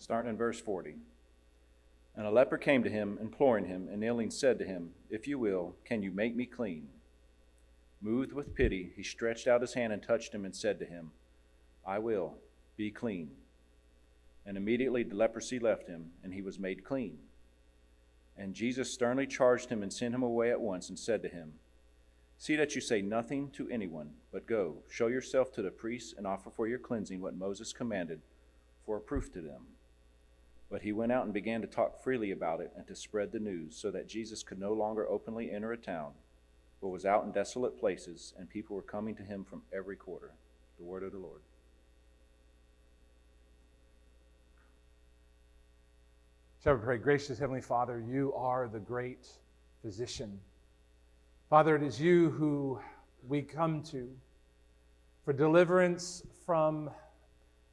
starting in verse 40. And a leper came to him, imploring him, and kneeling said to him, If you will, can you make me clean? Moved with pity, he stretched out his hand and touched him and said to him, I will, be clean. And immediately the leprosy left him, and he was made clean. And Jesus sternly charged him and sent him away at once and said to him, See that you say nothing to anyone, but go, show yourself to the priests, and offer for your cleansing what Moses commanded for a proof to them. But he went out and began to talk freely about it and to spread the news, so that Jesus could no longer openly enter a town, but was out in desolate places, and people were coming to him from every quarter. The word of the Lord. Shall we pray? Gracious Heavenly Father, you are the great physician. Father, it is you who we come to for deliverance from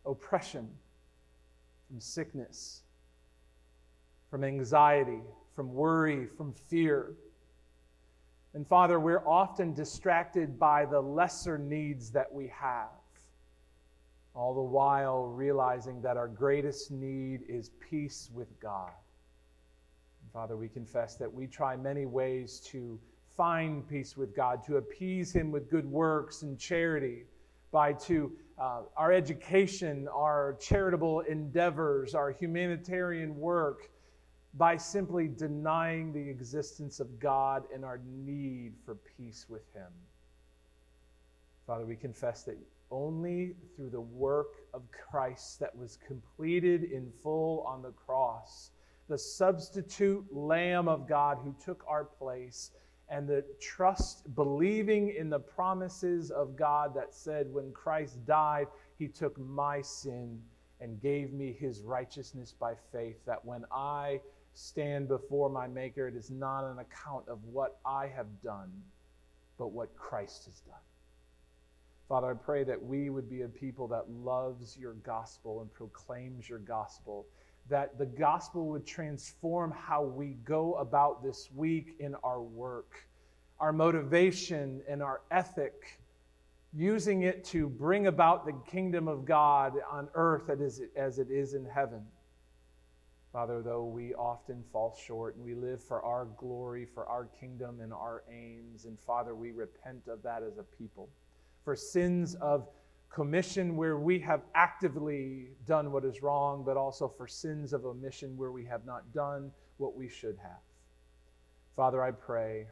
oppression, from sickness, from anxiety, from worry, from fear. And Father, we're often distracted by the lesser needs that we have, all the while realizing that our greatest need is peace with God. And Father, we confess that we try many ways to find peace with God, to appease Him with good works and charity, by to uh, our education, our charitable endeavors, our humanitarian work by simply denying the existence of God and our need for peace with Him. Father, we confess that only through the work of Christ that was completed in full on the cross, the substitute Lamb of God who took our place, and the trust, believing in the promises of God that said, when Christ died, He took my sin and gave me His righteousness by faith, that when I stand before my Maker, it is not an account of what I have done, but what Christ has done. Father, I pray that we would be a people that loves your gospel and proclaims your gospel, that the gospel would transform how we go about this week in our work, our motivation and our ethic, using it to bring about the kingdom of God on earth as it is in heaven. Father, though we often fall short and we live for our glory, for our kingdom and our aims, and Father, we repent of that as a people. For sins of commission where we have actively done what is wrong, but also for sins of omission where we have not done what we should have. Father, I pray,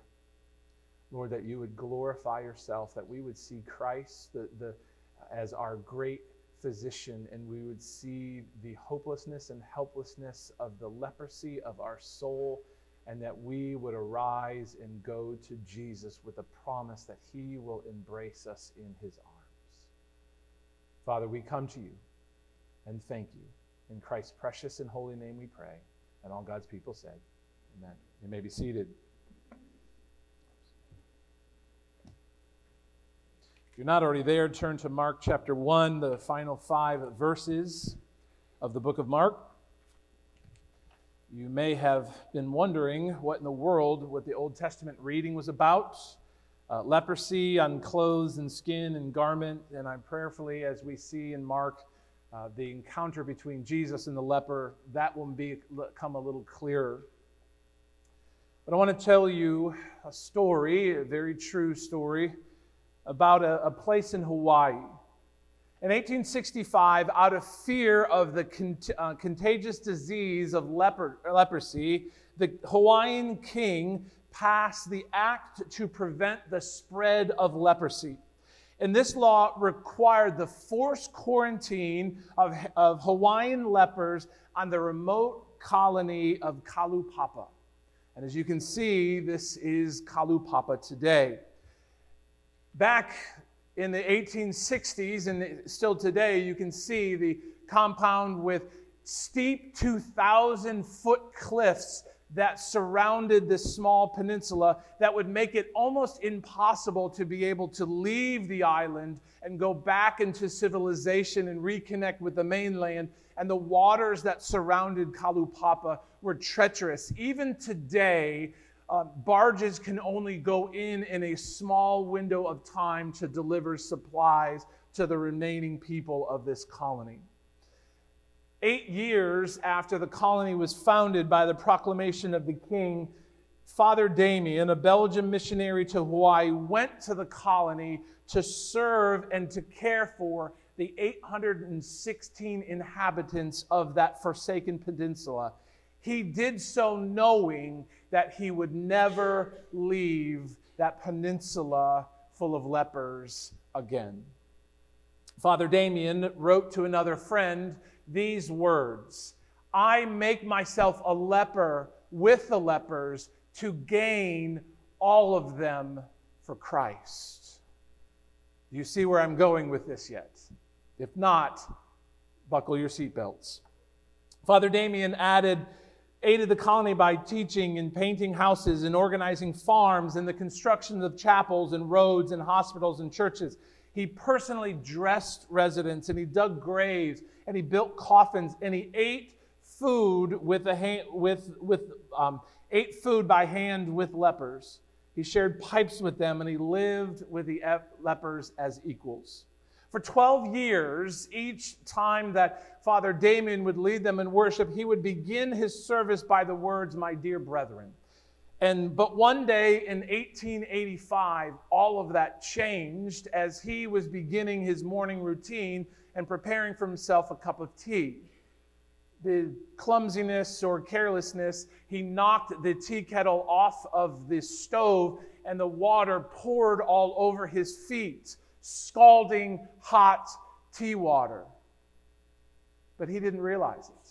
Lord, that you would glorify yourself, that we would see Christ the, the, as our great physician and we would see the hopelessness and helplessness of the leprosy of our soul, and that we would arise and go to Jesus with a promise that he will embrace us in his arms. Father, we come to you and thank you. In Christ's precious and holy name we pray. And all God's people said, Amen. You may be seated. If you're not already there, turn to Mark chapter 1, the final five verses of the book of Mark. You may have been wondering what in the world what the Old Testament reading was about. Uh, leprosy on clothes and skin and garment, and I'm prayerfully, as we see in Mark, uh, the encounter between Jesus and the leper, that will become a little clearer. But I want to tell you a story, a very true story, about a, a place in Hawaii. In 1865, out of fear of the uh, contagious disease of leper- leprosy, the Hawaiian king passed the act to prevent the spread of leprosy. And this law required the forced quarantine of, of Hawaiian lepers on the remote colony of Kalaupapa. And as you can see, this is Kalaupapa today back in the 1860s and still today, you can see the compound with steep 2,000 foot cliffs that surrounded this small peninsula that would make it almost impossible to be able to leave the island and go back into civilization and reconnect with the mainland. And the waters that surrounded Kalaupapa were treacherous. Even today, uh, barges can only go in in a small window of time to deliver supplies to the remaining people of this colony. eight years after the colony was founded by the proclamation of the king, Father Damien, a Belgian missionary to Hawaii, went to the colony to serve and to care for the 816 inhabitants of that forsaken peninsula. He did so knowing that he would never leave that peninsula full of lepers again. Father Damien wrote to another friend these words I make myself a leper with the lepers to gain all of them for Christ. Do you see where I'm going with this yet? If not, buckle your seatbelts. Father Damien added, aided the colony by teaching and painting houses and organizing farms and the construction of chapels and roads and hospitals and churches. He personally dressed residents and he dug graves and he built coffins and he ate food with a hand, with with um, ate food by hand with lepers. He shared pipes with them and he lived with the lepers as equals. For 12 years, each time that Father Damien would lead them in worship, he would begin his service by the words, My dear brethren. And but one day in 1885, all of that changed as he was beginning his morning routine and preparing for himself a cup of tea. The clumsiness or carelessness, he knocked the tea kettle off of the stove and the water poured all over his feet, scalding hot tea water. But he didn't realize it.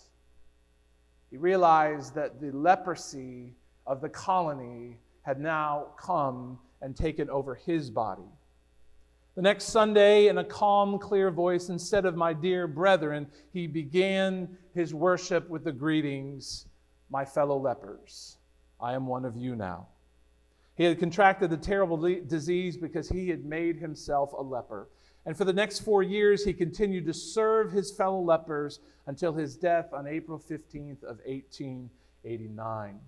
He realized that the leprosy of the colony had now come and taken over his body. The next Sunday, in a calm, clear voice, instead of my dear brethren, he began his worship with the greetings, My fellow lepers, I am one of you now. He had contracted the terrible disease because he had made himself a leper. And for the next four years, he continued to serve his fellow lepers until his death on April 15th of 1889.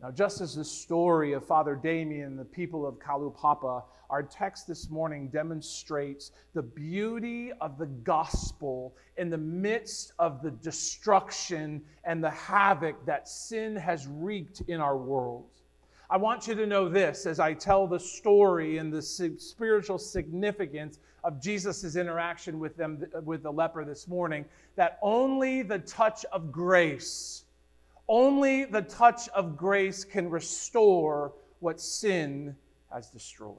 Now, just as the story of Father Damien, and the people of Kalaupapa, our text this morning demonstrates the beauty of the gospel in the midst of the destruction and the havoc that sin has wreaked in our world. I want you to know this as I tell the story and the spiritual significance of Jesus' interaction with them with the leper this morning that only the touch of grace only the touch of grace can restore what sin has destroyed.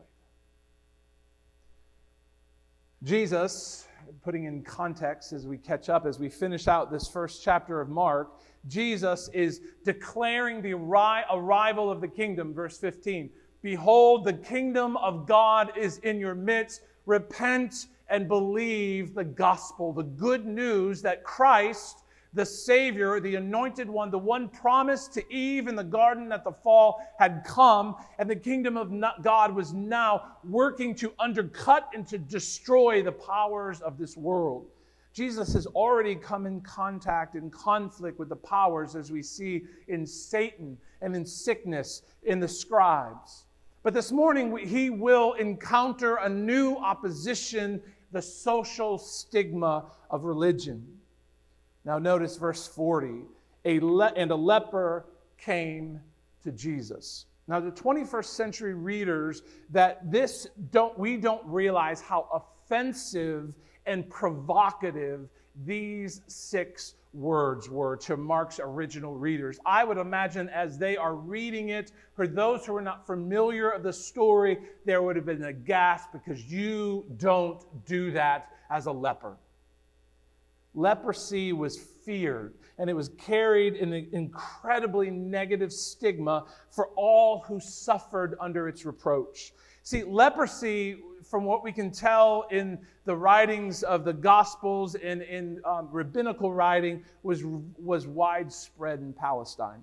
Jesus, putting in context as we catch up, as we finish out this first chapter of Mark, Jesus is declaring the arrival of the kingdom, verse 15. Behold, the kingdom of God is in your midst. Repent and believe the gospel, the good news that Christ the Savior, the anointed one, the one promised to Eve in the garden at the fall, had come, and the kingdom of God was now working to undercut and to destroy the powers of this world. Jesus has already come in contact and conflict with the powers, as we see in Satan and in sickness in the scribes. But this morning, he will encounter a new opposition the social stigma of religion. Now, notice verse 40 a le- and a leper came to Jesus. Now, the 21st century readers that this don't, we don't realize how offensive and provocative these six words were to Mark's original readers. I would imagine as they are reading it, for those who are not familiar of the story, there would have been a gasp because you don't do that as a leper. Leprosy was feared, and it was carried in an incredibly negative stigma for all who suffered under its reproach. See, leprosy, from what we can tell in the writings of the Gospels and in um, rabbinical writing, was, was widespread in Palestine.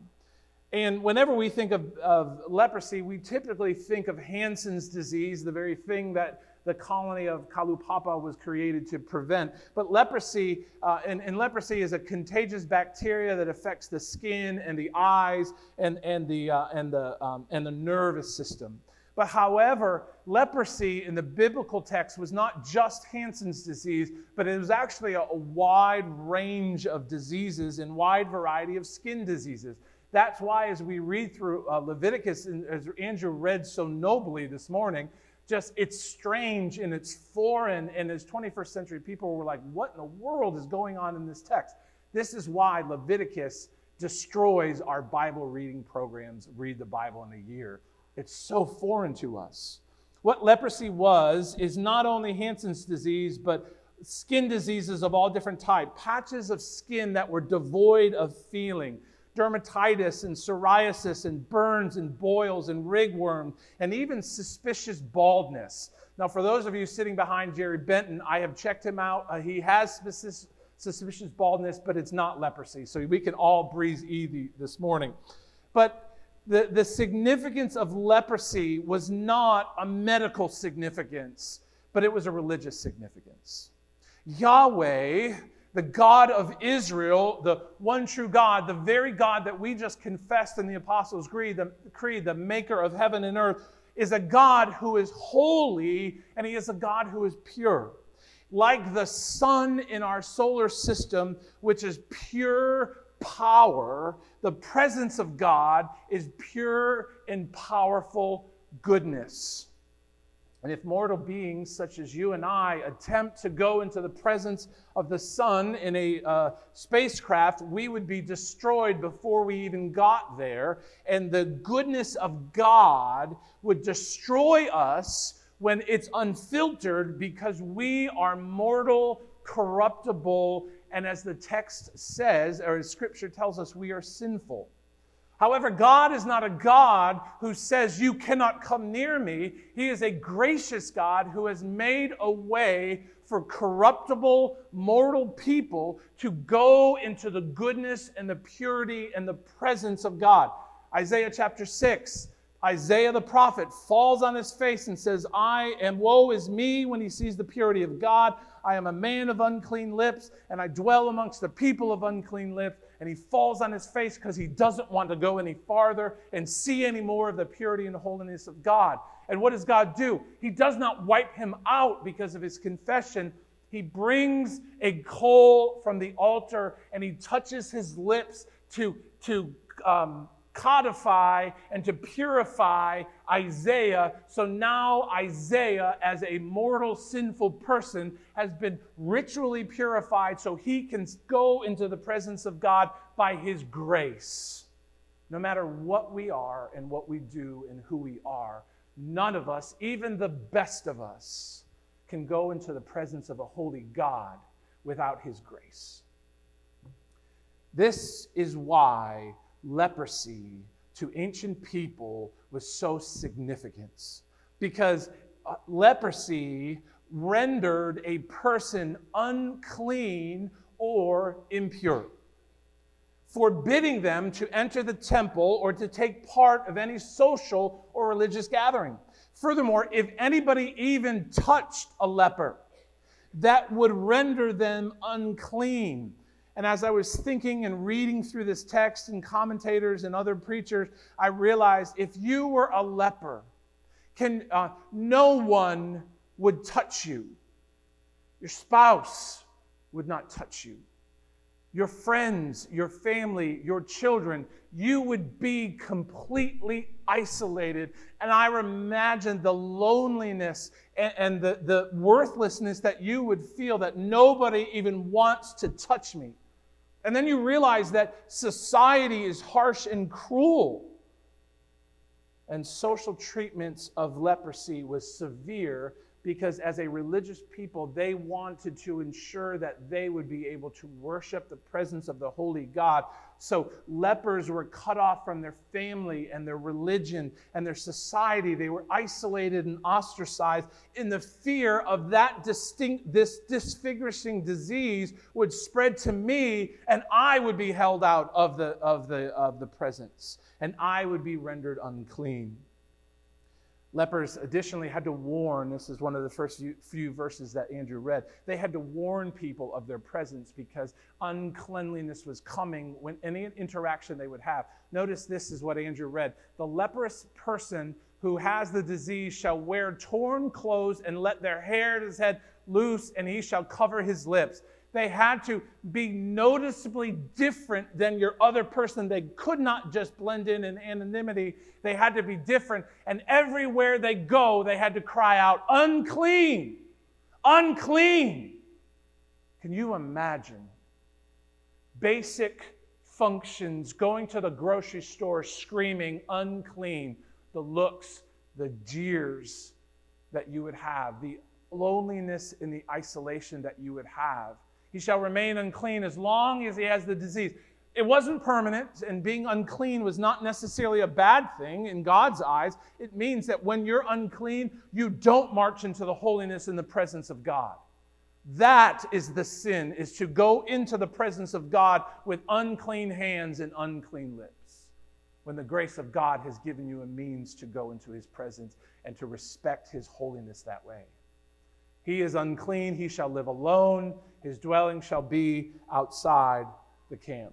And whenever we think of, of leprosy, we typically think of Hansen's disease, the very thing that the colony of Kalaupapa was created to prevent. But leprosy, uh, and, and, leprosy is a contagious bacteria that affects the skin and the eyes and, and, the, uh, and, the, um, and the nervous system. But however, leprosy in the biblical text was not just Hansen's disease, but it was actually a, a wide range of diseases and wide variety of skin diseases. That's why, as we read through uh, Leviticus, and as Andrew read so nobly this morning, just it's strange and it's foreign. And as 21st century people were like, what in the world is going on in this text? This is why Leviticus destroys our Bible reading programs, read the Bible in a year. It's so foreign to us. What leprosy was is not only Hansen's disease, but skin diseases of all different types, patches of skin that were devoid of feeling, dermatitis and psoriasis and burns and boils and ringworm and even suspicious baldness. Now, for those of you sitting behind Jerry Benton, I have checked him out. Uh, he has suspicious baldness, but it's not leprosy. So we can all breathe easy this morning. But the, the significance of leprosy was not a medical significance, but it was a religious significance. Yahweh the God of Israel, the one true God, the very God that we just confessed in the Apostles' Creed, the, creed, the maker of heaven and earth, is a God who is holy and he is a God who is pure. Like the sun in our solar system, which is pure power, the presence of God is pure and powerful goodness. And if mortal beings such as you and I attempt to go into the presence of the sun in a uh, spacecraft, we would be destroyed before we even got there. And the goodness of God would destroy us when it's unfiltered because we are mortal, corruptible, and as the text says, or as scripture tells us, we are sinful. However, God is not a God who says, You cannot come near me. He is a gracious God who has made a way for corruptible, mortal people to go into the goodness and the purity and the presence of God. Isaiah chapter 6. Isaiah the prophet falls on his face and says, I am, woe is me when he sees the purity of God. I am a man of unclean lips, and I dwell amongst the people of unclean lips and he falls on his face because he doesn't want to go any farther and see any more of the purity and holiness of God. And what does God do? He does not wipe him out because of his confession. He brings a coal from the altar and he touches his lips to, to um, codify and to purify Isaiah. So now Isaiah, as a mortal, sinful person, has been ritually purified so he can go into the presence of God by his grace. No matter what we are and what we do and who we are, none of us, even the best of us, can go into the presence of a holy God without his grace. This is why leprosy to ancient people was so significant because uh, leprosy rendered a person unclean or impure, forbidding them to enter the temple or to take part of any social or religious gathering. Furthermore, if anybody even touched a leper, that would render them unclean. And as I was thinking and reading through this text and commentators and other preachers, I realized if you were a leper, can, uh, no one would touch you. Your spouse would not touch you. Your friends, your family, your children, you would be completely isolated. And I imagine the loneliness and, and the, the worthlessness that you would feel that nobody even wants to touch me. And then you realize that society is harsh and cruel. And social treatments of leprosy was severe because as a religious people, they wanted to ensure that they would be able to worship the presence of the holy God. So lepers were cut off from their family and their religion and their society. They were isolated and ostracized in the fear of that distinct, this disfiguring disease would spread to me and I would be held out of the, of the, of the presence and I would be rendered unclean. Lepers additionally had to warn, this is one of the first few verses that Andrew read, they had to warn people of their presence because uncleanliness was coming when any interaction they would have. Notice this is what Andrew read. The leprous person who has the disease shall wear torn clothes and let their hair at his head loose, and he shall cover his lips. They had to be noticeably different than your other person. They could not just blend in in anonymity. They had to be different. And everywhere they go, they had to cry out, unclean, unclean. Can you imagine basic functions going to the grocery store screaming, unclean? The looks, the jeers that you would have, the loneliness and the isolation that you would have he shall remain unclean as long as he has the disease. It wasn't permanent, and being unclean was not necessarily a bad thing in God's eyes. It means that when you're unclean, you don't march into the holiness in the presence of God. That is the sin, is to go into the presence of God with unclean hands and unclean lips. When the grace of God has given you a means to go into his presence and to respect his holiness that way. He is unclean, he shall live alone, his dwelling shall be outside the camp.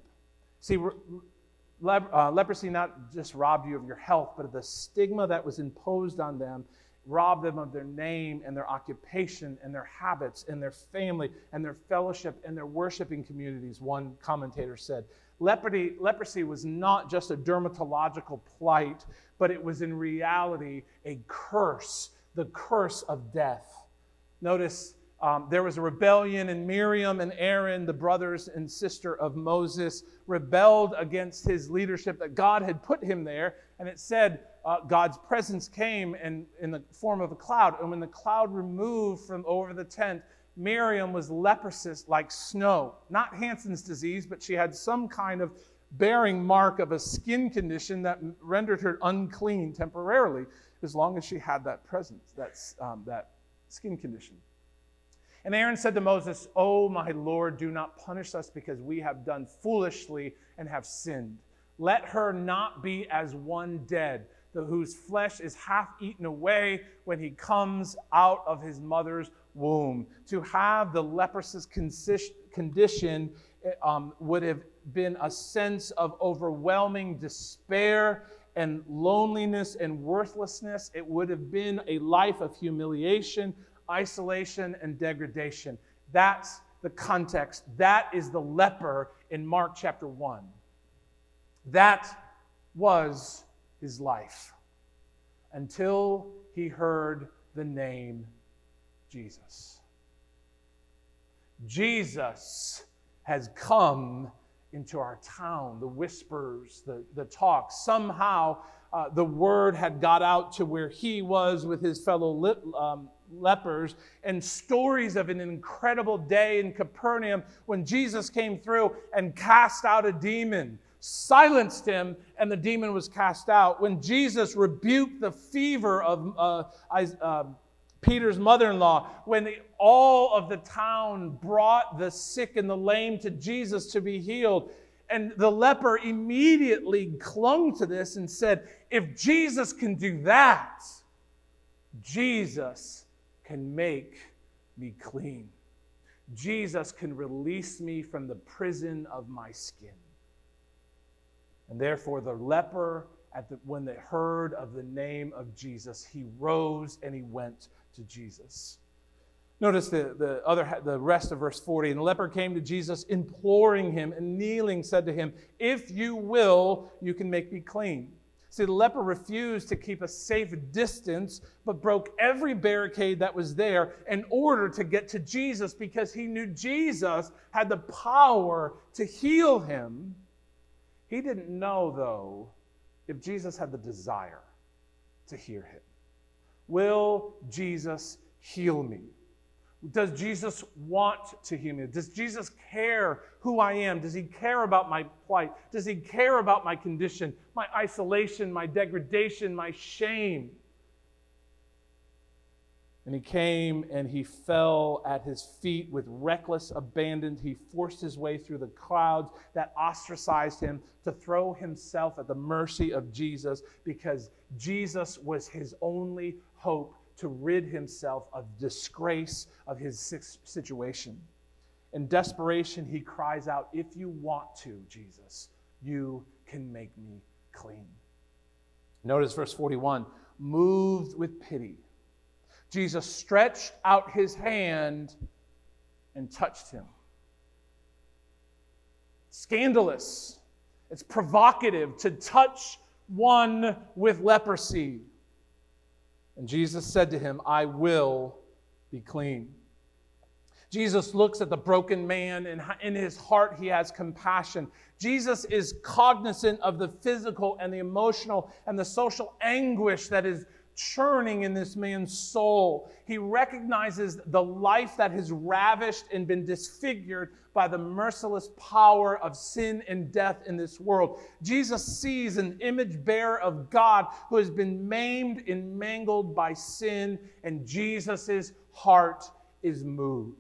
See, le- uh, leprosy not just robbed you of your health, but of the stigma that was imposed on them, robbed them of their name and their occupation and their habits and their family and their fellowship and their worshiping communities, one commentator said. Leprosy, leprosy was not just a dermatological plight, but it was in reality a curse, the curse of death. Notice um, there was a rebellion, and Miriam and Aaron, the brothers and sister of Moses, rebelled against his leadership that God had put him there. And it said uh, God's presence came in, in the form of a cloud. And when the cloud removed from over the tent, Miriam was leprous like snow. Not Hansen's disease, but she had some kind of bearing mark of a skin condition that rendered her unclean temporarily, as long as she had that presence, that, um, that skin condition. And Aaron said to Moses, Oh, my Lord, do not punish us because we have done foolishly and have sinned. Let her not be as one dead, whose flesh is half eaten away when he comes out of his mother's womb. To have the leprous condition um, would have been a sense of overwhelming despair and loneliness and worthlessness. It would have been a life of humiliation, isolation, and degradation. That's the context. That is the leper in Mark chapter 1. That was his life until he heard the name Jesus. Jesus has come into our town, the whispers, the, the talk. Somehow uh, the word had got out to where he was with his fellow um, lepers, and stories of an incredible day in Capernaum when Jesus came through and cast out a demon. Silenced him, and the demon was cast out. When Jesus rebuked the fever of uh, uh, Peter's mother in law, when all of the town brought the sick and the lame to Jesus to be healed. And the leper immediately clung to this and said, If Jesus can do that, Jesus can make me clean. Jesus can release me from the prison of my skin. And therefore, the leper, the, when they heard of the name of Jesus, he rose and he went to Jesus. Notice the, the, other, the rest of verse 40. And the leper came to Jesus, imploring him, and kneeling said to him, If you will, you can make me clean. See, the leper refused to keep a safe distance, but broke every barricade that was there in order to get to Jesus because he knew Jesus had the power to heal him. He didn't know, though, if Jesus had the desire to hear him. Will Jesus heal me? Does Jesus want to heal me? Does Jesus care who I am? Does he care about my plight? Does he care about my condition, my isolation, my degradation, my shame? And he came and he fell at his feet with reckless abandon. He forced his way through the clouds that ostracized him to throw himself at the mercy of Jesus because Jesus was his only hope to rid himself of disgrace of his situation. In desperation, he cries out, If you want to, Jesus, you can make me clean. Notice verse 41 moved with pity. Jesus stretched out his hand and touched him. Scandalous. It's provocative to touch one with leprosy. And Jesus said to him, I will be clean. Jesus looks at the broken man, and in his heart, he has compassion. Jesus is cognizant of the physical and the emotional and the social anguish that is churning in this man's soul. He recognizes the life that has ravished and been disfigured by the merciless power of sin and death in this world. Jesus sees an image bearer of God who has been maimed and mangled by sin, and Jesus' heart is moved.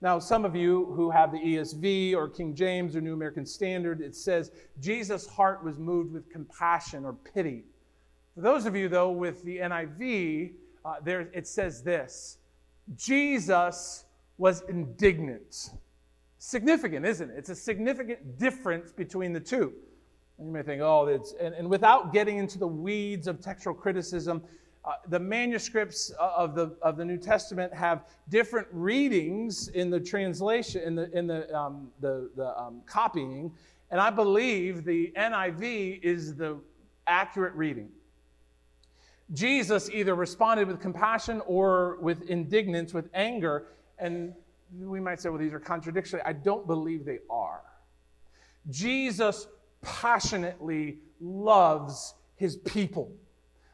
Now, some of you who have the ESV or King James or New American Standard, it says Jesus' heart was moved with compassion or pity. For those of you, though, with the NIV, uh, there it says this Jesus was indignant. Significant, isn't it? It's a significant difference between the two. And you may think, oh, it's, and, and without getting into the weeds of textual criticism, uh, the manuscripts of the, of the New Testament have different readings in the translation, in the, in the, um, the, the um, copying, and I believe the NIV is the accurate reading. Jesus either responded with compassion or with indignance, with anger. And we might say, well, these are contradictory. I don't believe they are. Jesus passionately loves his people.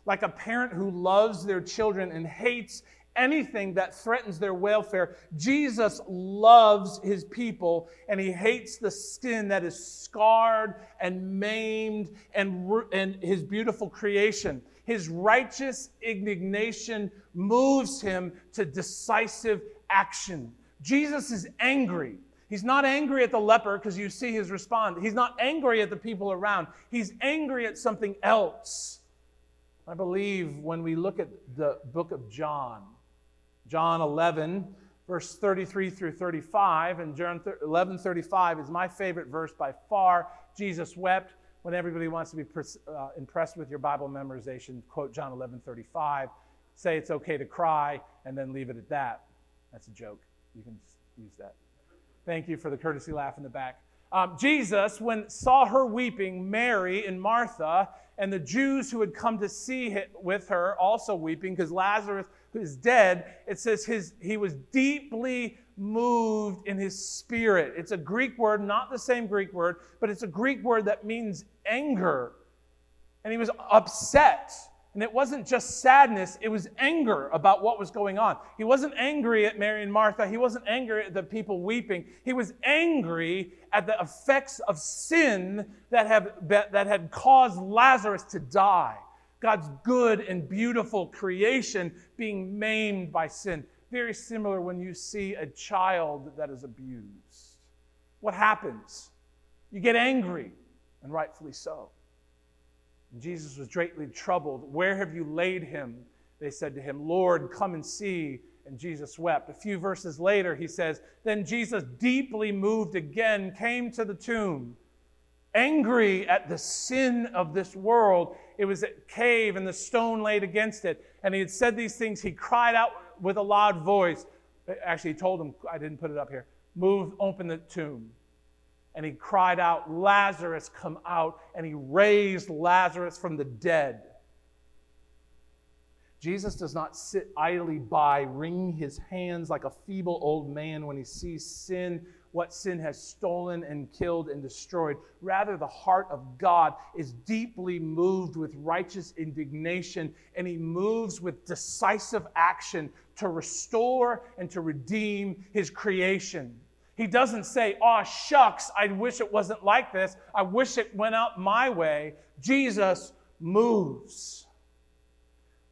Like a parent who loves their children and hates anything that threatens their welfare. Jesus loves his people and he hates the skin that is scarred and maimed and, and his beautiful creation. His righteous indignation moves him to decisive action. Jesus is angry. He's not angry at the leper because you see his response. He's not angry at the people around. He's angry at something else. I believe when we look at the book of John, John 11, verse 33 through 35, and John 11 35 is my favorite verse by far. Jesus wept when everybody wants to be uh, impressed with your Bible memorization, quote John 11 35. Say it's okay to cry and then leave it at that. That's a joke. You can use that. Thank you for the courtesy laugh in the back. Um, Jesus, when saw her weeping, Mary and Martha, and the Jews who had come to see with her also weeping because Lazarus is dead, it says his, he was deeply moved in his spirit. It's a Greek word, not the same Greek word, but it's a Greek word that means anger. And he was upset. And it wasn't just sadness, it was anger about what was going on. He wasn't angry at Mary and Martha. He wasn't angry at the people weeping. He was angry at the effects of sin that, have, that had caused Lazarus to die. God's good and beautiful creation being maimed by sin. Very similar when you see a child that is abused. What happens? You get angry, and rightfully so. And Jesus was greatly troubled. Where have you laid him? They said to him, Lord, come and see. And Jesus wept. A few verses later, he says, Then Jesus, deeply moved again, came to the tomb. Angry at the sin of this world, it was a cave and the stone laid against it. And he had said these things. He cried out with a loud voice. Actually, he told them, I didn't put it up here, move, open the tomb and he cried out, Lazarus, come out. And he raised Lazarus from the dead. Jesus does not sit idly by, wringing his hands like a feeble old man when he sees sin, what sin has stolen and killed and destroyed. Rather, the heart of God is deeply moved with righteous indignation, and he moves with decisive action to restore and to redeem his creation. He doesn't say, oh, shucks, I wish it wasn't like this. I wish it went out my way. Jesus moves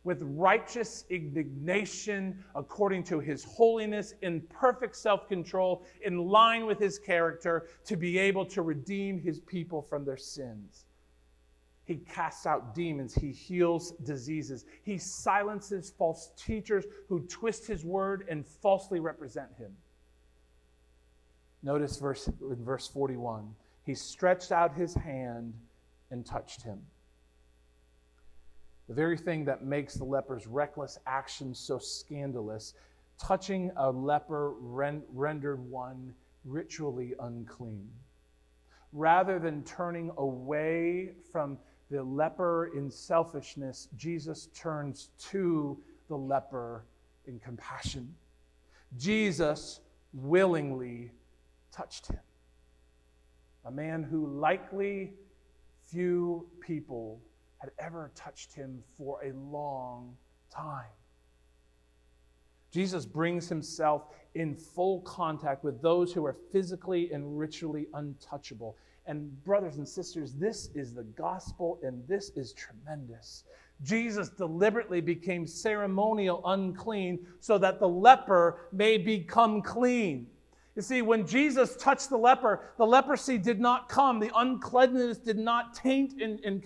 with righteous indignation according to his holiness, in perfect self control, in line with his character, to be able to redeem his people from their sins. He casts out demons. He heals diseases. He silences false teachers who twist his word and falsely represent him. Notice verse, in verse 41 he stretched out his hand and touched him. The very thing that makes the leper's reckless actions so scandalous, touching a leper ren- rendered one ritually unclean. Rather than turning away from the leper in selfishness, Jesus turns to the leper in compassion. Jesus willingly touched him. A man who likely few people had ever touched him for a long time. Jesus brings himself in full contact with those who are physically and ritually untouchable. And, brothers and sisters, this is the gospel, and this is tremendous. Jesus deliberately became ceremonial unclean so that the leper may become clean. You see, when Jesus touched the leper, the leprosy did not come, the uncleanness did not taint and, and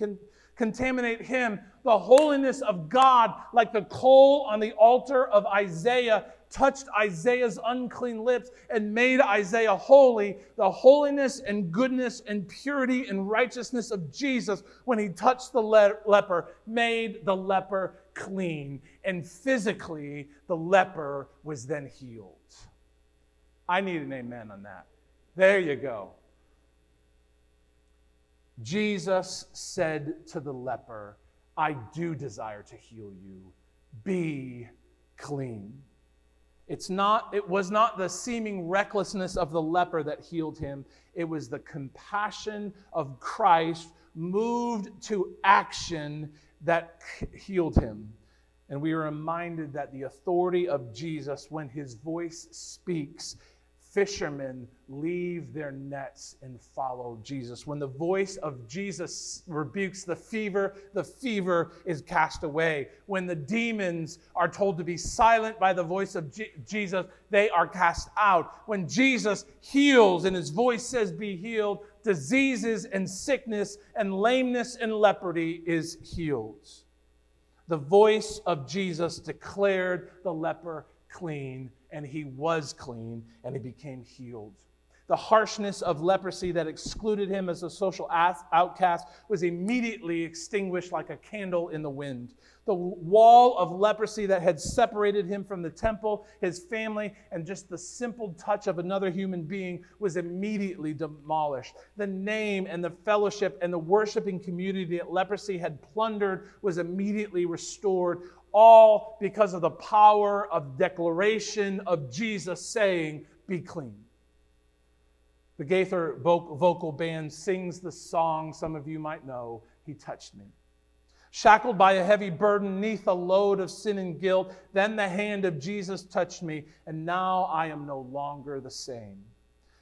contaminate him. The holiness of God, like the coal on the altar of Isaiah, touched Isaiah's unclean lips and made Isaiah holy. The holiness and goodness and purity and righteousness of Jesus, when he touched the le- leper, made the leper clean. And physically, the leper was then healed. I need an amen on that. There you go. Jesus said to the leper, I do desire to heal you. Be clean. It's not, it was not the seeming recklessness of the leper that healed him. It was the compassion of Christ moved to action that healed him. And we are reminded that the authority of Jesus, when his voice speaks, fishermen leave their nets and follow Jesus. When the voice of Jesus rebukes the fever, the fever is cast away. When the demons are told to be silent by the voice of Jesus, they are cast out. When Jesus heals and his voice says, Be healed, diseases and sickness and lameness and leprosy is healed. The voice of Jesus declared the leper clean and he was clean and he became healed. The harshness of leprosy that excluded him as a social outcast was immediately extinguished like a candle in the wind. The wall of leprosy that had separated him from the temple, his family, and just the simple touch of another human being was immediately demolished. The name and the fellowship and the worshiping community that leprosy had plundered was immediately restored all because of the power of declaration of Jesus saying, Be clean. The Gaither vocal band sings the song some of you might know, He Touched Me. Shackled by a heavy burden, neath a load of sin and guilt, then the hand of Jesus touched me, and now I am no longer the same.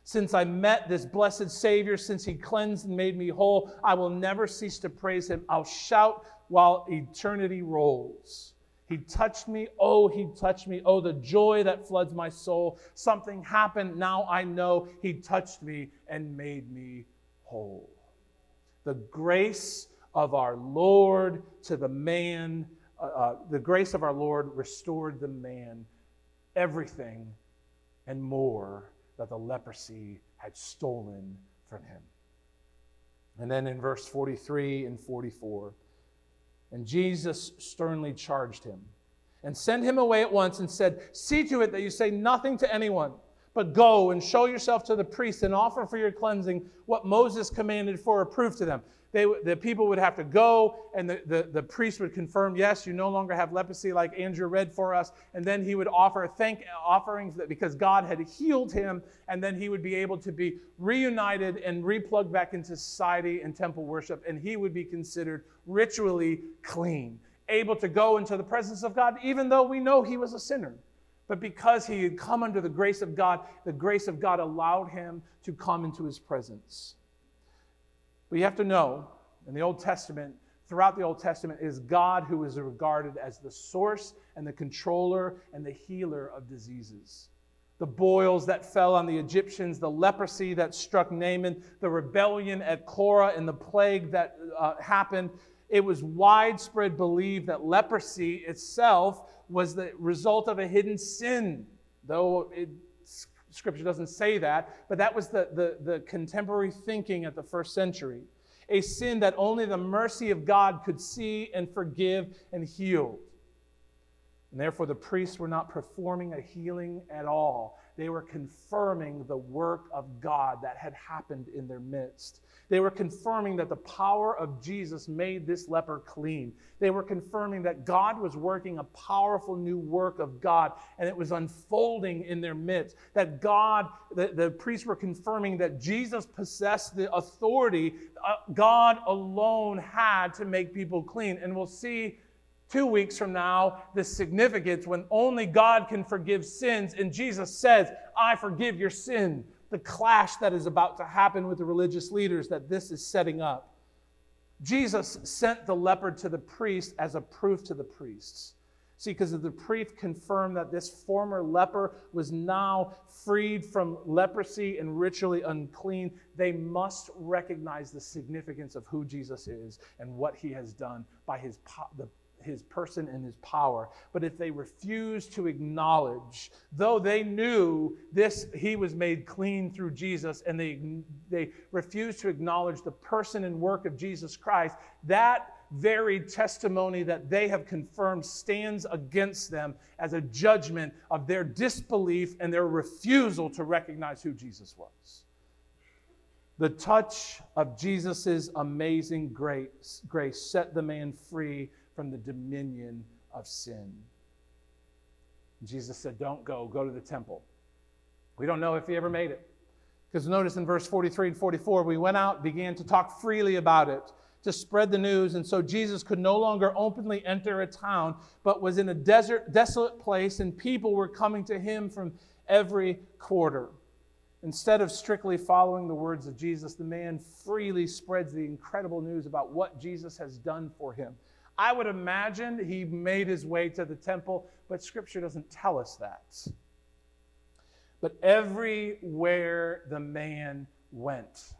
Since I met this blessed Savior, since He cleansed and made me whole, I will never cease to praise Him. I'll shout while eternity rolls. He touched me. Oh, he touched me. Oh, the joy that floods my soul. Something happened. Now I know he touched me and made me whole. The grace of our Lord to the man, uh, uh, the grace of our Lord restored the man everything and more that the leprosy had stolen from him. And then in verse 43 and 44, and Jesus sternly charged him and sent him away at once and said, See to it that you say nothing to anyone, but go and show yourself to the priest and offer for your cleansing what Moses commanded for a proof to them they, the people would have to go, and the, the, the priest would confirm, yes, you no longer have leprosy, like Andrew read for us. And then he would offer thank offerings that because God had healed him, and then he would be able to be reunited and replugged back into society and temple worship, and he would be considered ritually clean, able to go into the presence of God, even though we know he was a sinner. But because he had come under the grace of God, the grace of God allowed him to come into his presence. But you have to know, in the Old Testament, throughout the Old Testament, is God who is regarded as the source and the controller and the healer of diseases. The boils that fell on the Egyptians, the leprosy that struck Naaman, the rebellion at Korah, and the plague that uh, happened, it was widespread belief that leprosy itself was the result of a hidden sin, though it Scripture doesn't say that, but that was the, the, the contemporary thinking at the first century. a sin that only the mercy of God could see and forgive and heal. And therefore, the priests were not performing a healing at all. They were confirming the work of God that had happened in their midst. They were confirming that the power of Jesus made this leper clean. They were confirming that God was working a powerful new work of God and it was unfolding in their midst. That God, the, the priests were confirming that Jesus possessed the authority uh, God alone had to make people clean. And we'll see two weeks from now the significance when only God can forgive sins. And Jesus says, I forgive your sin the clash that is about to happen with the religious leaders that this is setting up. Jesus sent the leopard to the priest as a proof to the priests. See, because the priest confirmed that this former leper was now freed from leprosy and ritually unclean, they must recognize the significance of who Jesus is and what he has done by his, the his person and his power. But if they refuse to acknowledge, though they knew this, he was made clean through Jesus, and they, they refuse to acknowledge the person and work of Jesus Christ, that very testimony that they have confirmed stands against them as a judgment of their disbelief and their refusal to recognize who Jesus was. The touch of Jesus' amazing grace, grace set the man free from the dominion of sin. Jesus said, Don't go, go to the temple. We don't know if he ever made it. Because notice in verse 43 and 44, we went out, began to talk freely about it, to spread the news. And so Jesus could no longer openly enter a town, but was in a desert, desolate place, and people were coming to him from every quarter. Instead of strictly following the words of Jesus, the man freely spreads the incredible news about what Jesus has done for him. I would imagine he made his way to the temple, but scripture doesn't tell us that. But everywhere the man went,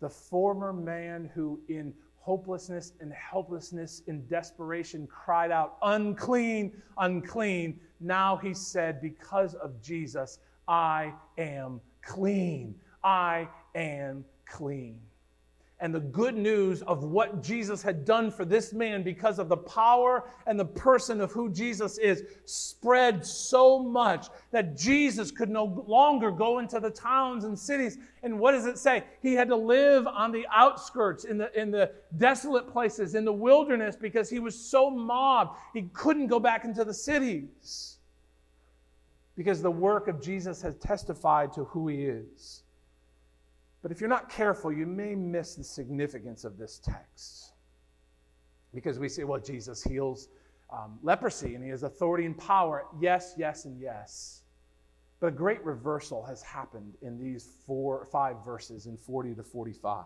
the former man who in hopelessness and helplessness and desperation cried out, Unclean, unclean. Now he said, Because of Jesus, I am clean. I am clean and the good news of what Jesus had done for this man because of the power and the person of who Jesus is spread so much that Jesus could no longer go into the towns and cities. And what does it say? He had to live on the outskirts, in the, in the desolate places, in the wilderness, because he was so mobbed. He couldn't go back into the cities because the work of Jesus has testified to who he is. But if you're not careful, you may miss the significance of this text. Because we say, well, Jesus heals um, leprosy and he has authority and power. Yes, yes, and yes. But a great reversal has happened in these four, five verses in 40 to 45.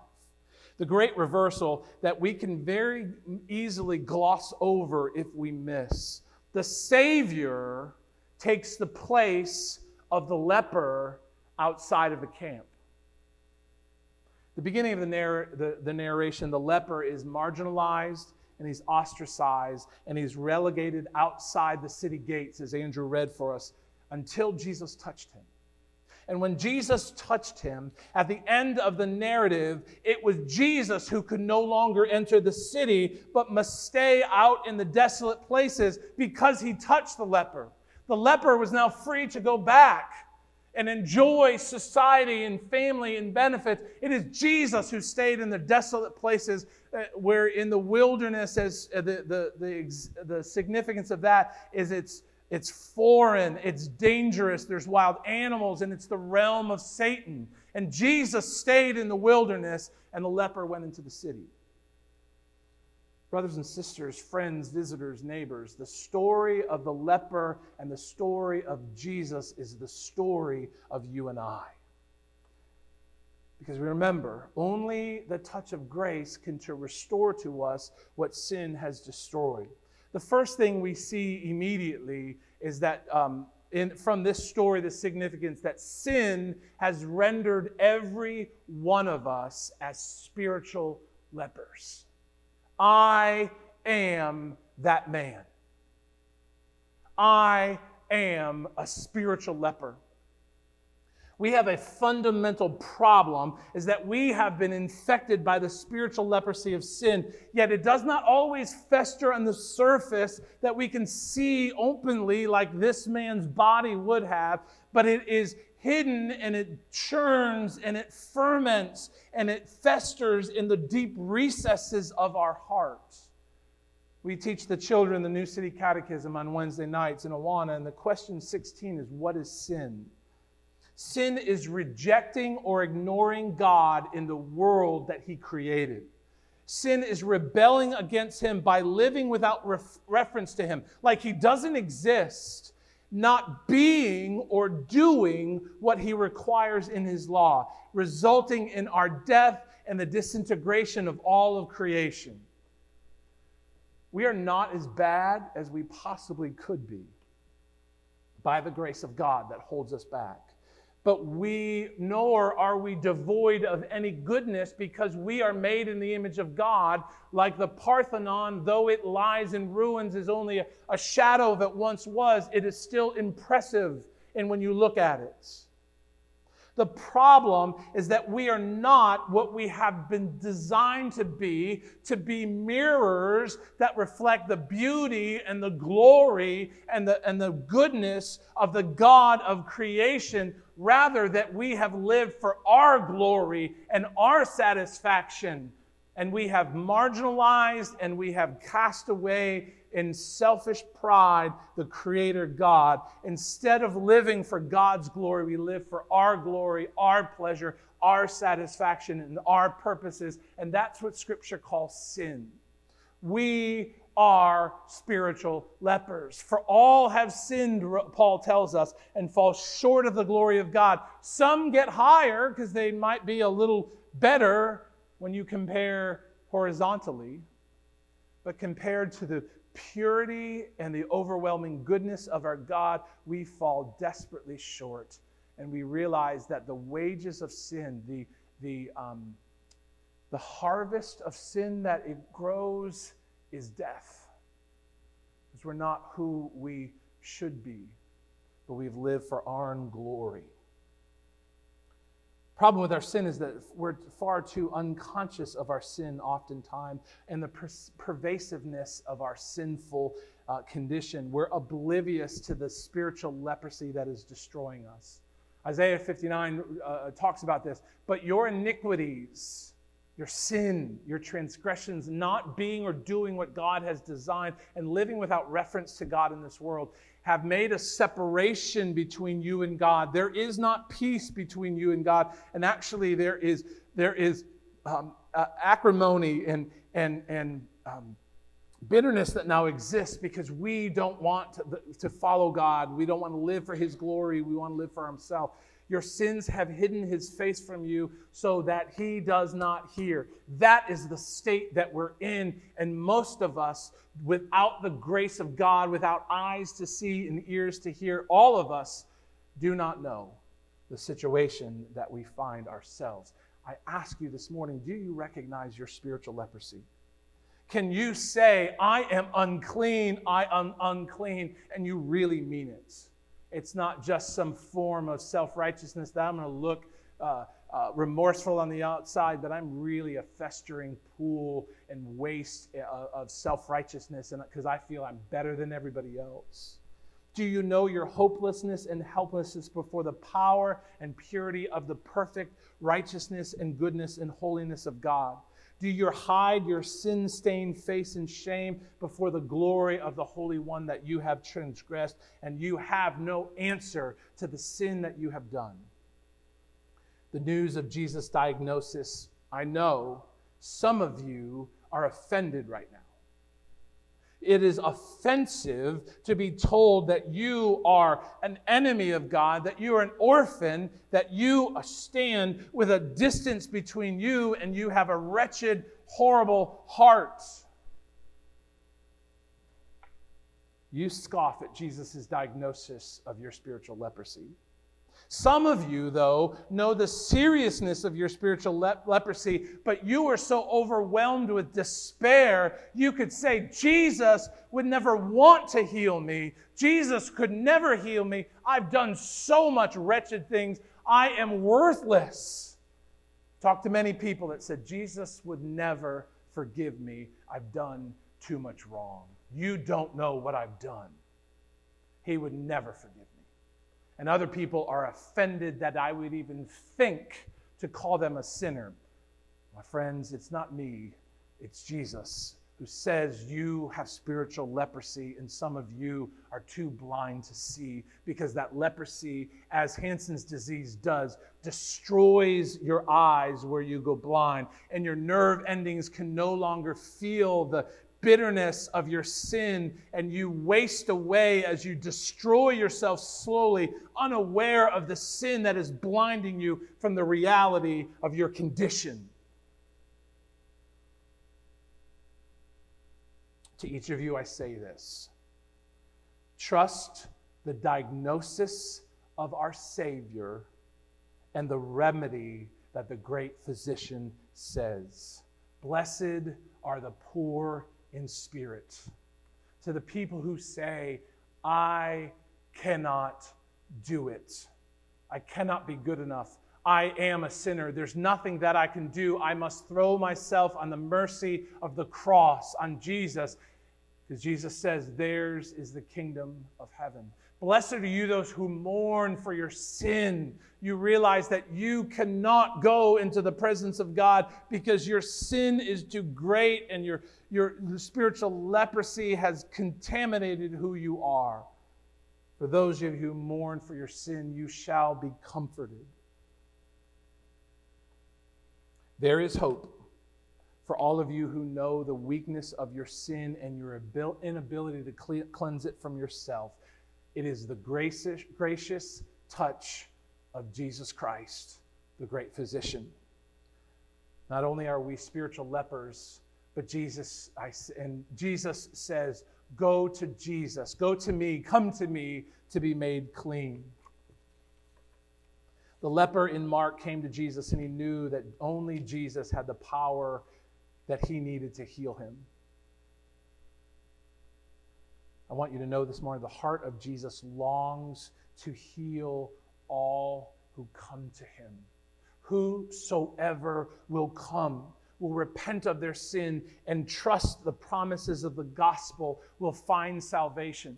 The great reversal that we can very easily gloss over if we miss. The Savior takes the place of the leper outside of the camp the beginning of the, narr- the, the narration, the leper is marginalized and he's ostracized and he's relegated outside the city gates, as Andrew read for us, until Jesus touched him. And when Jesus touched him, at the end of the narrative, it was Jesus who could no longer enter the city, but must stay out in the desolate places because he touched the leper. The leper was now free to go back and enjoy society and family and benefits. It is Jesus who stayed in the desolate places uh, where in the wilderness, as uh, the, the, the, the significance of that is it's, it's foreign, it's dangerous, there's wild animals, and it's the realm of Satan. And Jesus stayed in the wilderness, and the leper went into the city. Brothers and sisters, friends, visitors, neighbors, the story of the leper and the story of Jesus is the story of you and I. Because we remember, only the touch of grace can to restore to us what sin has destroyed. The first thing we see immediately is that um, in, from this story, the significance that sin has rendered every one of us as spiritual lepers. I am that man. I am a spiritual leper. We have a fundamental problem is that we have been infected by the spiritual leprosy of sin, yet it does not always fester on the surface that we can see openly like this man's body would have, but it is hidden and it churns and it ferments and it festers in the deep recesses of our hearts. We teach the children the New City Catechism on Wednesday nights in Awana, and the question 16 is What is sin? Sin is rejecting or ignoring God in the world that He created. Sin is rebelling against Him by living without ref- reference to Him, like He doesn't exist, not being or doing what He requires in His law, resulting in our death and the disintegration of all of creation. We are not as bad as we possibly could be by the grace of God that holds us back but we nor are we devoid of any goodness because we are made in the image of God like the Parthenon though it lies in ruins is only a, shadow it once was it is still impressive and when you look at it the problem is that we are not what we have been designed to be, to be mirrors that reflect the beauty and the glory and the, and the goodness of the God of creation, rather, that we have lived for our glory and our satisfaction. And we have marginalized and we have cast away in selfish pride the Creator God. Instead of living for God's glory, we live for our glory, our pleasure, our satisfaction, and our purposes. And that's what Scripture calls sin. We are spiritual lepers. For all have sinned, Paul tells us, and fall short of the glory of God. Some get higher because they might be a little better when you compare horizontally, but compared to the purity and the overwhelming goodness of our God, we fall desperately short. And we realize that the wages of sin, the, the, um, the harvest of sin that it grows, is death. Because we're not who we should be, but we've lived for our own glory. Problem with our sin is that we're far too unconscious of our sin oftentimes and the per- pervasiveness of our sinful uh, condition. We're oblivious to the spiritual leprosy that is destroying us. Isaiah 59 uh, talks about this. But your iniquities, your sin, your transgressions, not being or doing what God has designed, and living without reference to God in this world, have made a separation between you and God. There is not peace between you and God. And actually, there is, there is um, uh, acrimony and, and, and um, bitterness that now exists because we don't want to, to follow God. We don't want to live for His glory. We want to live for Himself. Your sins have hidden his face from you so that he does not hear. That is the state that we're in. And most of us, without the grace of God, without eyes to see and ears to hear, all of us do not know the situation that we find ourselves. I ask you this morning do you recognize your spiritual leprosy? Can you say, I am unclean, I am unclean, and you really mean it? It's not just some form of self righteousness that I'm going to look uh, uh, remorseful on the outside, but I'm really a festering pool and waste uh, of self righteousness because I feel I'm better than everybody else. Do you know your hopelessness and helplessness before the power and purity of the perfect righteousness and goodness and holiness of God? Do you hide your sin stained face in shame before the glory of the Holy One that you have transgressed, and you have no answer to the sin that you have done? The news of Jesus' diagnosis, I know some of you are offended right now. It is offensive to be told that you are an enemy of God, that you are an orphan, that you uh, stand with a distance between you and you have a wretched, horrible heart. You scoff at Jesus' diagnosis of your spiritual leprosy. Some of you, though, know the seriousness of your spiritual le- leprosy, but you are so overwhelmed with despair, you could say, Jesus would never want to heal me. Jesus could never heal me. I've done so much wretched things. I am worthless. Talked to many people that said, Jesus would never forgive me. I've done too much wrong. You don't know what I've done. He would never forgive me. And other people are offended that I would even think to call them a sinner. My friends, it's not me, it's Jesus who says you have spiritual leprosy and some of you are too blind to see because that leprosy, as Hansen's disease does, destroys your eyes where you go blind and your nerve endings can no longer feel the bitterness of your sin and you waste away as you destroy yourself slowly, unaware of the sin that is blinding you from the reality of your condition. To each of you, I say this trust the diagnosis of our Savior and the remedy that the great physician says. Blessed are the poor in spirit. To the people who say, I cannot do it, I cannot be good enough. I am a sinner. There's nothing that I can do. I must throw myself on the mercy of the cross, on Jesus, because Jesus says, Theirs is the kingdom of heaven. Blessed are you, those who mourn for your sin. You realize that you cannot go into the presence of God because your sin is too great and your, your spiritual leprosy has contaminated who you are. For those of you who mourn for your sin, you shall be comforted. There is hope for all of you who know the weakness of your sin and your inability to cleanse it from yourself. It is the gracious, gracious touch of Jesus Christ, the great physician. Not only are we spiritual lepers, but Jesus I, and Jesus says, "Go to Jesus, go to me, come to me to be made clean." The leper in Mark came to Jesus and he knew that only Jesus had the power that he needed to heal him. I want you to know this morning the heart of Jesus longs to heal all who come to him. Whosoever will come will repent of their sin and trust the promises of the gospel will find salvation.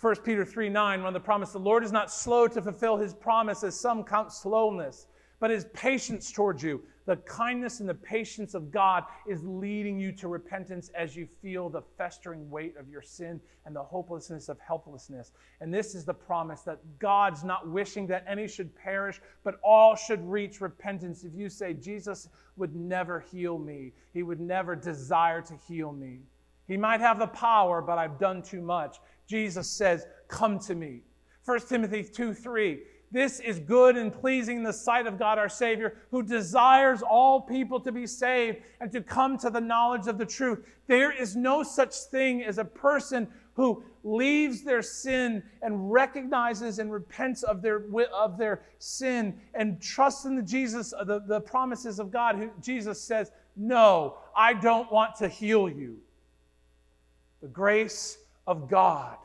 1 Peter 3 9, one of the promise, the Lord is not slow to fulfill his promise, as some count slowness, but his patience towards you. The kindness and the patience of God is leading you to repentance as you feel the festering weight of your sin and the hopelessness of helplessness. And this is the promise that God's not wishing that any should perish, but all should reach repentance. If you say, Jesus would never heal me, he would never desire to heal me. He might have the power, but I've done too much. Jesus says, Come to me. 1 Timothy 2 3. This is good and pleasing in the sight of God our Savior, who desires all people to be saved and to come to the knowledge of the truth. There is no such thing as a person who leaves their sin and recognizes and repents of their, of their sin and trusts in the Jesus, the, the promises of God. Who, Jesus says, No, I don't want to heal you. The grace of God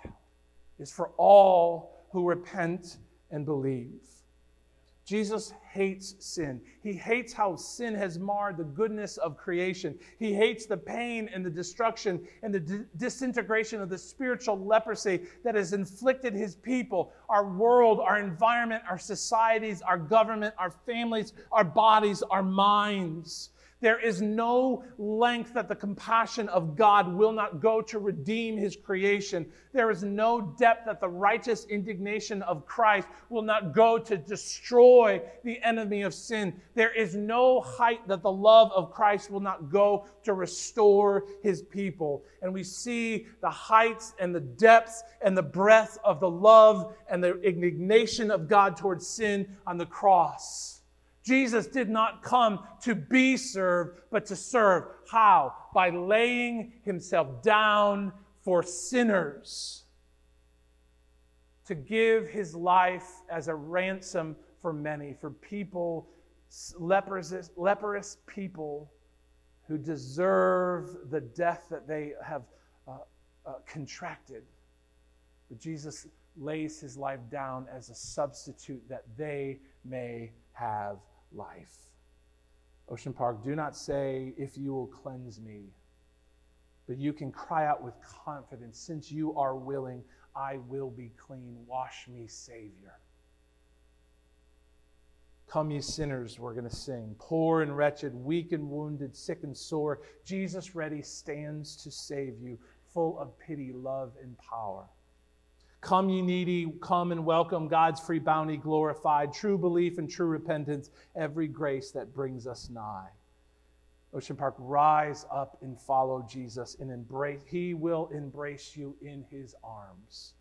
is for all who repent and believe. Jesus hates sin. He hates how sin has marred the goodness of creation. He hates the pain and the destruction and the d- disintegration of the spiritual leprosy that has inflicted his people, our world, our environment, our societies, our government, our families, our bodies, our minds. There is no length that the compassion of God will not go to redeem his creation. There is no depth that the righteous indignation of Christ will not go to destroy the enemy of sin. There is no height that the love of Christ will not go to restore his people. And we see the heights and the depths and the breadth of the love and the indignation of God towards sin on the cross. Jesus did not come to be served, but to serve. How? By laying himself down for sinners, to give his life as a ransom for many, for people, leprous, leprous people who deserve the death that they have uh, uh, contracted. But Jesus lays his life down as a substitute that they may have life. Ocean Park, do not say, if you will cleanse me, but you can cry out with confidence, since you are willing, I will be clean. Wash me, Savior. Come, ye sinners, we're going to sing. Poor and wretched, weak and wounded, sick and sore, Jesus ready stands to save you, full of pity, love, and power. Come, ye needy, come and welcome God's free bounty glorified, true belief and true repentance, every grace that brings us nigh. Ocean Park, rise up and follow Jesus and embrace, He will embrace you in His arms.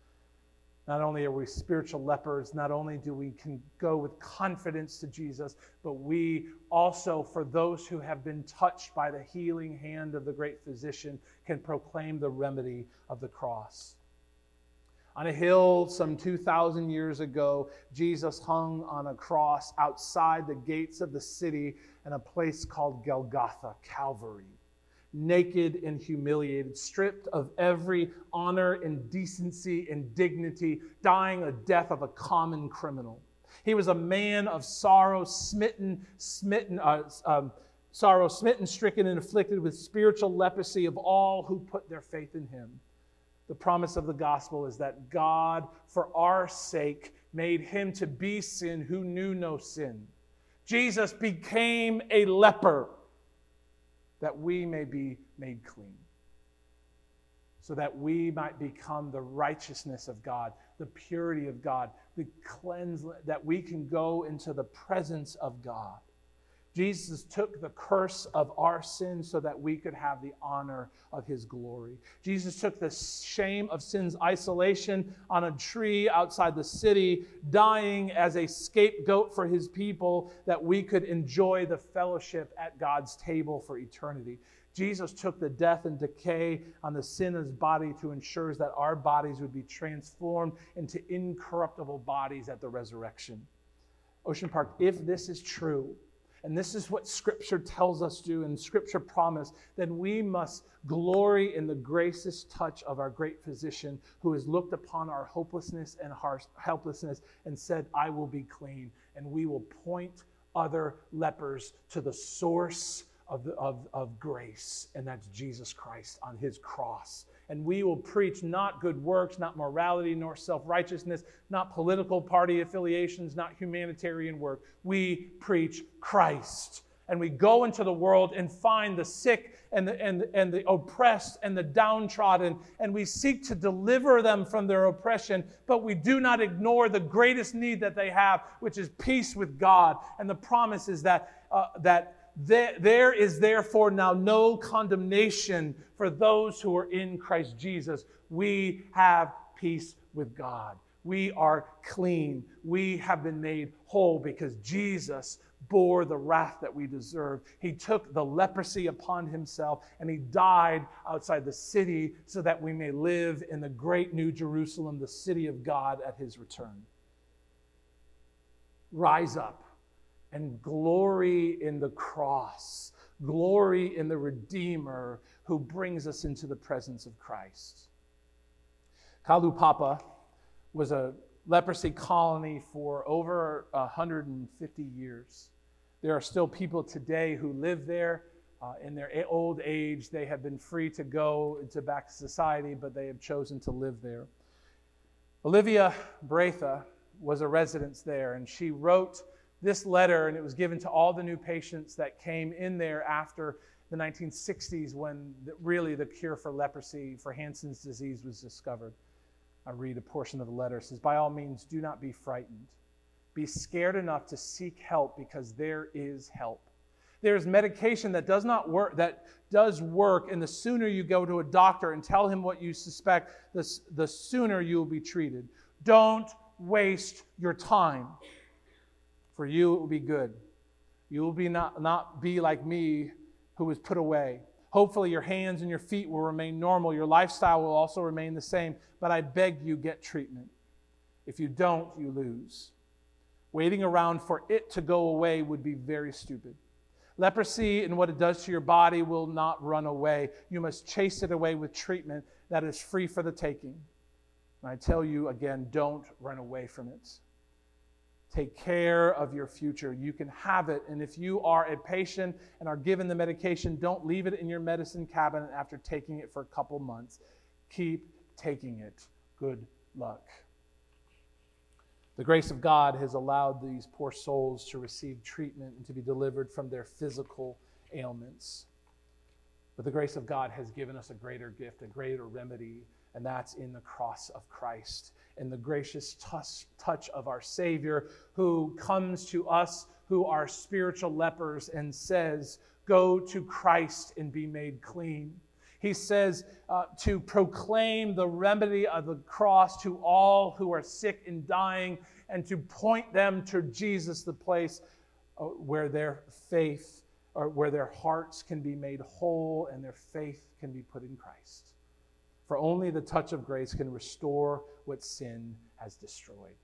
Not only are we spiritual lepers, not only do we can go with confidence to Jesus, but we also, for those who have been touched by the healing hand of the great physician, can proclaim the remedy of the cross. On a hill some 2,000 years ago, Jesus hung on a cross outside the gates of the city in a place called Golgotha, Calvary. Naked and humiliated, stripped of every honor and decency and dignity, dying a death of a common criminal. He was a man of sorrow, smitten, smitten, uh, um, sorrow, smitten, stricken, and afflicted with spiritual leprosy of all who put their faith in him. The promise of the gospel is that God, for our sake, made him to be sin who knew no sin. Jesus became a leper that we may be made clean, so that we might become the righteousness of God, the purity of God, the cleanse, that we can go into the presence of God. Jesus took the curse of our sin so that we could have the honor of his glory. Jesus took the shame of sin's isolation on a tree outside the city, dying as a scapegoat for his people that we could enjoy the fellowship at God's table for eternity. Jesus took the death and decay on the sinner's body to ensure that our bodies would be transformed into incorruptible bodies at the resurrection. Ocean Park, if this is true, and this is what Scripture tells us to do, and Scripture promise, then we must glory in the gracious touch of our great physician who has looked upon our hopelessness and helplessness and said, I will be clean. And we will point other lepers to the source of, the, of, of grace, and that's Jesus Christ on his cross and we will preach not good works, not morality, nor self righteousness, not political party affiliations, not humanitarian work. We preach Christ. And we go into the world and find the sick and the, and, and the oppressed and the downtrodden, and we seek to deliver them from their oppression, but we do not ignore the greatest need that they have, which is peace with God. And the promise is that, uh, that there is therefore now no condemnation for those who are in Christ Jesus. We have peace with God. We are clean. We have been made whole because Jesus bore the wrath that we deserve. He took the leprosy upon himself and he died outside the city so that we may live in the great new Jerusalem, the city of God at his return. Rise up and glory in the cross, glory in the Redeemer who brings us into the presence of Christ. Kalaupapa was a leprosy colony for over 150 years. There are still people today who live there. Uh, in their old age, they have been free to go into back to society, but they have chosen to live there. Olivia Breitha was a resident there, and she wrote this letter, and it was given to all the new patients that came in there after the 1960s when the, really the cure for leprosy, for Hansen's disease, was discovered. I read a portion of the letter. It says, By all means, do not be frightened. Be scared enough to seek help because there is help. There is medication that does not work, that does work, and the sooner you go to a doctor and tell him what you suspect, the, the sooner you will be treated. Don't waste your time. For you it will be good. You will be not, not be like me who was put away. Hopefully, your hands and your feet will remain normal. Your lifestyle will also remain the same. But I beg you, get treatment. If you don't, you lose. Waiting around for it to go away would be very stupid. Leprosy and what it does to your body will not run away. You must chase it away with treatment that is free for the taking. And I tell you again, don't run away from it. Take care of your future. You can have it. And if you are a patient and are given the medication, don't leave it in your medicine cabinet after taking it for a couple months. Keep taking it. Good luck. The grace of God has allowed these poor souls to receive treatment and to be delivered from their physical ailments. But the grace of God has given us a greater gift, a greater remedy, and that's in the cross of Christ in the gracious touch, touch of our Savior who comes to us who are spiritual lepers and says, Go to Christ and be made clean. He says uh, to proclaim the remedy of the cross to all who are sick and dying and to point them to Jesus, the place uh, where their faith or where their hearts can be made whole and their faith can be put in Christ. For only the touch of grace can restore what sin has destroyed.